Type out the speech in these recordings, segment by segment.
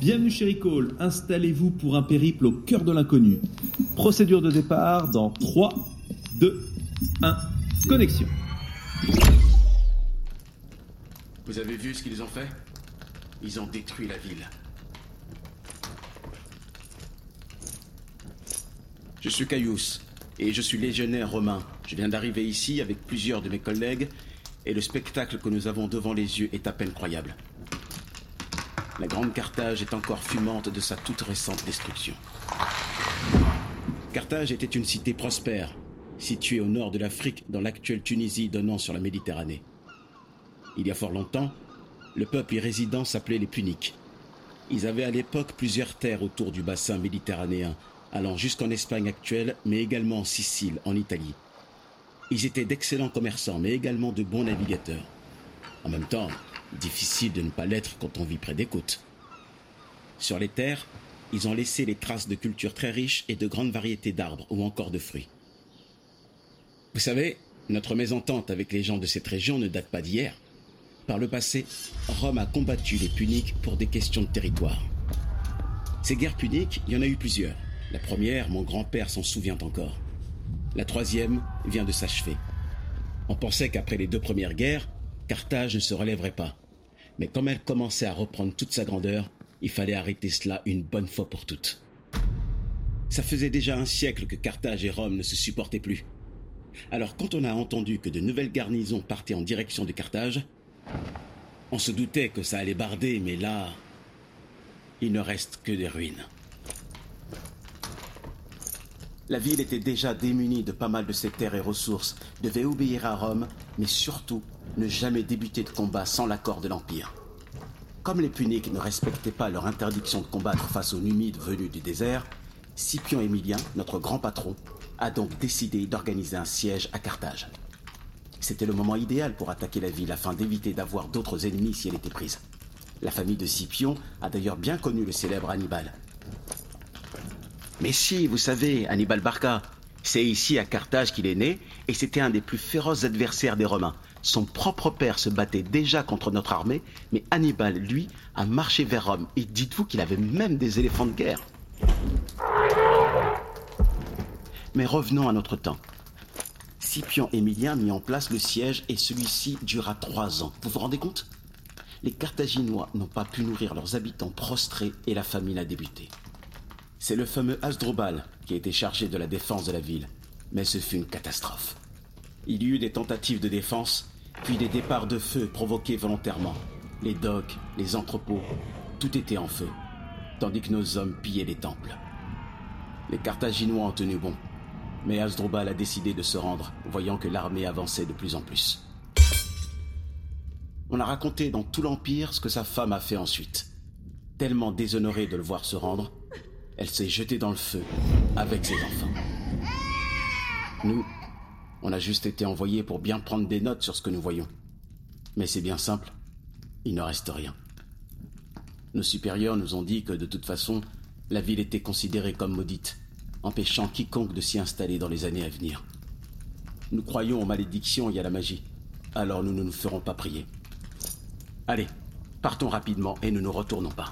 Bienvenue chez Recall, installez-vous pour un périple au cœur de l'inconnu. Procédure de départ dans 3, 2, 1, connexion. Vous avez vu ce qu'ils ont fait? Ils ont détruit la ville. Je suis Caius, et je suis légionnaire romain. Je viens d'arriver ici avec plusieurs de mes collègues, et le spectacle que nous avons devant les yeux est à peine croyable. La grande Carthage est encore fumante de sa toute récente destruction. Carthage était une cité prospère, située au nord de l'Afrique, dans l'actuelle Tunisie donnant sur la Méditerranée. Il y a fort longtemps, le peuple y résidant s'appelait les Puniques. Ils avaient à l'époque plusieurs terres autour du bassin méditerranéen, allant jusqu'en Espagne actuelle, mais également en Sicile, en Italie. Ils étaient d'excellents commerçants, mais également de bons navigateurs. En même temps, difficile de ne pas l'être quand on vit près des côtes. Sur les terres, ils ont laissé les traces de cultures très riches et de grandes variétés d'arbres ou encore de fruits. Vous savez, notre mésentente avec les gens de cette région ne date pas d'hier. Par le passé, Rome a combattu les Puniques pour des questions de territoire. Ces guerres puniques, il y en a eu plusieurs. La première, mon grand-père s'en souvient encore. La troisième vient de s'achever. On pensait qu'après les deux premières guerres, Carthage ne se relèverait pas. Mais comme elle commençait à reprendre toute sa grandeur, il fallait arrêter cela une bonne fois pour toutes. Ça faisait déjà un siècle que Carthage et Rome ne se supportaient plus. Alors quand on a entendu que de nouvelles garnisons partaient en direction de Carthage, on se doutait que ça allait barder, mais là, il ne reste que des ruines. La ville était déjà démunie de pas mal de ses terres et ressources, devait obéir à Rome, mais surtout ne jamais débuter de combat sans l'accord de l'Empire. Comme les Puniques ne respectaient pas leur interdiction de combattre face aux Numides venus du désert, Scipion Émilien, notre grand patron, a donc décidé d'organiser un siège à Carthage. C'était le moment idéal pour attaquer la ville afin d'éviter d'avoir d'autres ennemis si elle était prise. La famille de Scipion a d'ailleurs bien connu le célèbre Hannibal. Mais si, vous savez, Hannibal Barca, c'est ici à Carthage qu'il est né, et c'était un des plus féroces adversaires des Romains. Son propre père se battait déjà contre notre armée, mais Hannibal, lui, a marché vers Rome, et dites-vous qu'il avait même des éléphants de guerre. Mais revenons à notre temps. Scipion Émilien mit en place le siège et celui-ci dura trois ans. Vous vous rendez compte? Les Carthaginois n'ont pas pu nourrir leurs habitants prostrés et la famine a débuté. C'est le fameux Asdrubal qui été chargé de la défense de la ville. Mais ce fut une catastrophe. Il y eut des tentatives de défense, puis des départs de feu provoqués volontairement. Les docks, les entrepôts, tout était en feu, tandis que nos hommes pillaient les temples. Les Carthaginois ont tenu bon, mais Asdrubal a décidé de se rendre, voyant que l'armée avançait de plus en plus. On a raconté dans tout l'Empire ce que sa femme a fait ensuite. Tellement déshonorée de le voir se rendre, elle s'est jetée dans le feu avec ses enfants. Nous, on a juste été envoyés pour bien prendre des notes sur ce que nous voyons. Mais c'est bien simple, il ne reste rien. Nos supérieurs nous ont dit que de toute façon, la ville était considérée comme maudite, empêchant quiconque de s'y installer dans les années à venir. Nous croyons aux malédictions et à la magie, alors nous ne nous ferons pas prier. Allez, partons rapidement et ne nous retournons pas.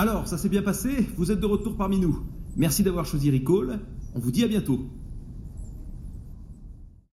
Alors, ça s'est bien passé Vous êtes de retour parmi nous. Merci d'avoir choisi Recall. On vous dit à bientôt.